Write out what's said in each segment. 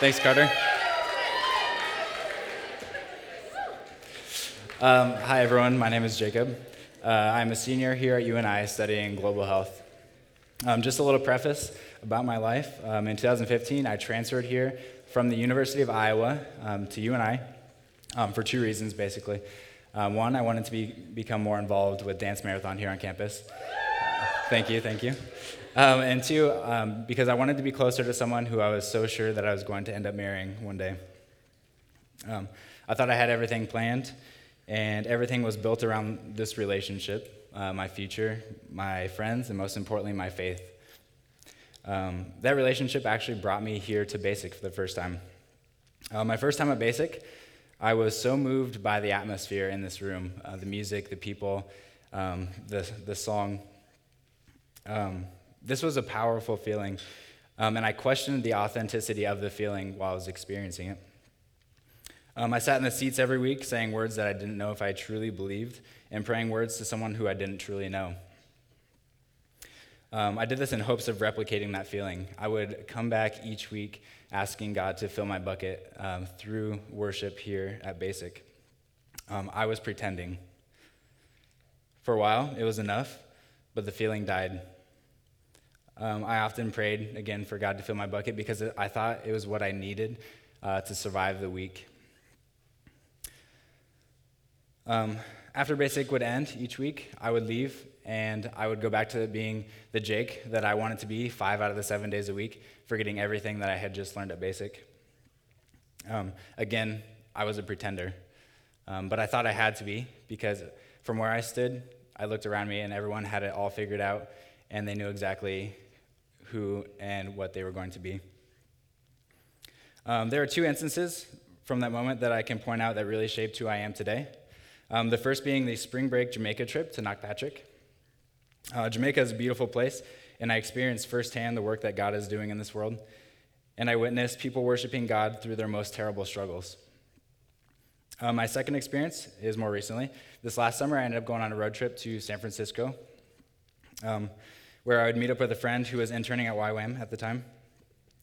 Thanks, Carter. Um, hi, everyone. My name is Jacob. Uh, I'm a senior here at UNI studying global health. Um, just a little preface about my life. Um, in 2015, I transferred here from the University of Iowa um, to UNI um, for two reasons, basically. Um, one, I wanted to be, become more involved with Dance Marathon here on campus. thank you, thank you. Um, and two, um, because I wanted to be closer to someone who I was so sure that I was going to end up marrying one day. Um, I thought I had everything planned, and everything was built around this relationship uh, my future, my friends, and most importantly, my faith. Um, that relationship actually brought me here to Basic for the first time. Uh, my first time at Basic, I was so moved by the atmosphere in this room uh, the music, the people, um, the, the song. Um, this was a powerful feeling, um, and I questioned the authenticity of the feeling while I was experiencing it. Um, I sat in the seats every week saying words that I didn't know if I truly believed and praying words to someone who I didn't truly know. Um, I did this in hopes of replicating that feeling. I would come back each week asking God to fill my bucket um, through worship here at Basic. Um, I was pretending. For a while, it was enough, but the feeling died. Um, I often prayed again for God to fill my bucket because I thought it was what I needed uh, to survive the week. Um, after basic would end each week, I would leave and I would go back to being the Jake that I wanted to be five out of the seven days a week, forgetting everything that I had just learned at basic. Um, again, I was a pretender, um, but I thought I had to be because from where I stood, I looked around me and everyone had it all figured out and they knew exactly who and what they were going to be. Um, there are two instances from that moment that I can point out that really shaped who I am today. Um, the first being the spring break Jamaica trip to Knockpatrick. Uh, Jamaica is a beautiful place, and I experienced firsthand the work that God is doing in this world. And I witnessed people worshiping God through their most terrible struggles. Uh, my second experience is more recently. This last summer, I ended up going on a road trip to San Francisco, um, where I would meet up with a friend who was interning at YWAM at the time.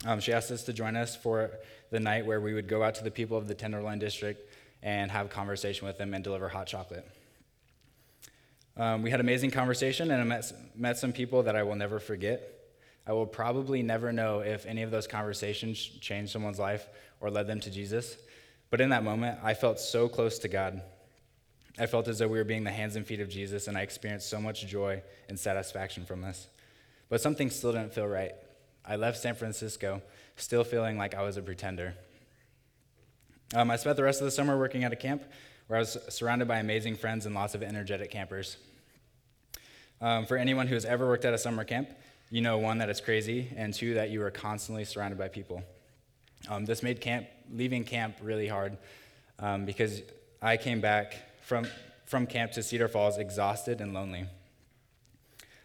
Um, she asked us to join us for the night where we would go out to the people of the Tenderloin district and have a conversation with them and deliver hot chocolate. Um, we had amazing conversation, and I met, met some people that I will never forget. I will probably never know if any of those conversations changed someone's life or led them to Jesus. But in that moment, I felt so close to God. I felt as though we were being the hands and feet of Jesus, and I experienced so much joy and satisfaction from this. But something still didn't feel right. I left San Francisco still feeling like I was a pretender. Um, I spent the rest of the summer working at a camp where I was surrounded by amazing friends and lots of energetic campers. Um, for anyone who has ever worked at a summer camp, you know one that it's crazy, and two that you are constantly surrounded by people. Um, this made camp leaving camp really hard um, because I came back from from camp to Cedar Falls exhausted and lonely.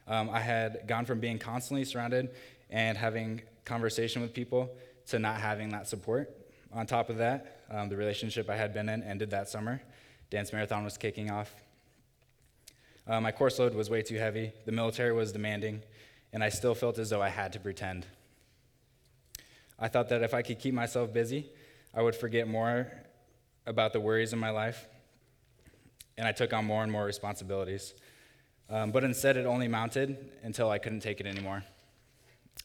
Um, I had gone from being constantly surrounded and having conversation with people to not having that support. On top of that, um, the relationship I had been in ended that summer. Dance Marathon was kicking off. Uh, my course load was way too heavy, the military was demanding, and I still felt as though I had to pretend. I thought that if I could keep myself busy, I would forget more about the worries in my life, and I took on more and more responsibilities. Um, but instead, it only mounted until I couldn't take it anymore.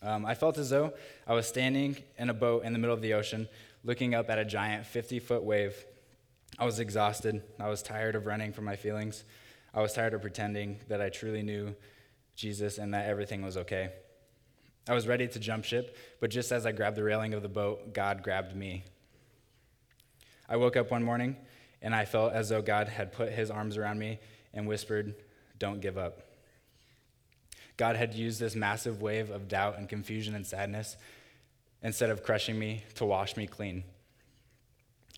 Um, I felt as though I was standing in a boat in the middle of the ocean looking up at a giant 50 foot wave. I was exhausted. I was tired of running from my feelings. I was tired of pretending that I truly knew Jesus and that everything was okay. I was ready to jump ship, but just as I grabbed the railing of the boat, God grabbed me. I woke up one morning and I felt as though God had put his arms around me and whispered, Don't give up. God had used this massive wave of doubt and confusion and sadness instead of crushing me to wash me clean.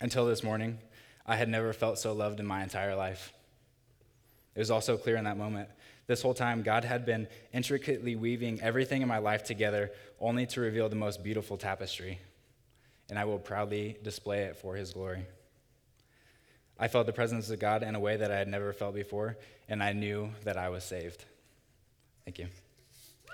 Until this morning, I had never felt so loved in my entire life. It was also clear in that moment. This whole time, God had been intricately weaving everything in my life together only to reveal the most beautiful tapestry. And I will proudly display it for His glory. I felt the presence of God in a way that I had never felt before, and I knew that I was saved. Thank you.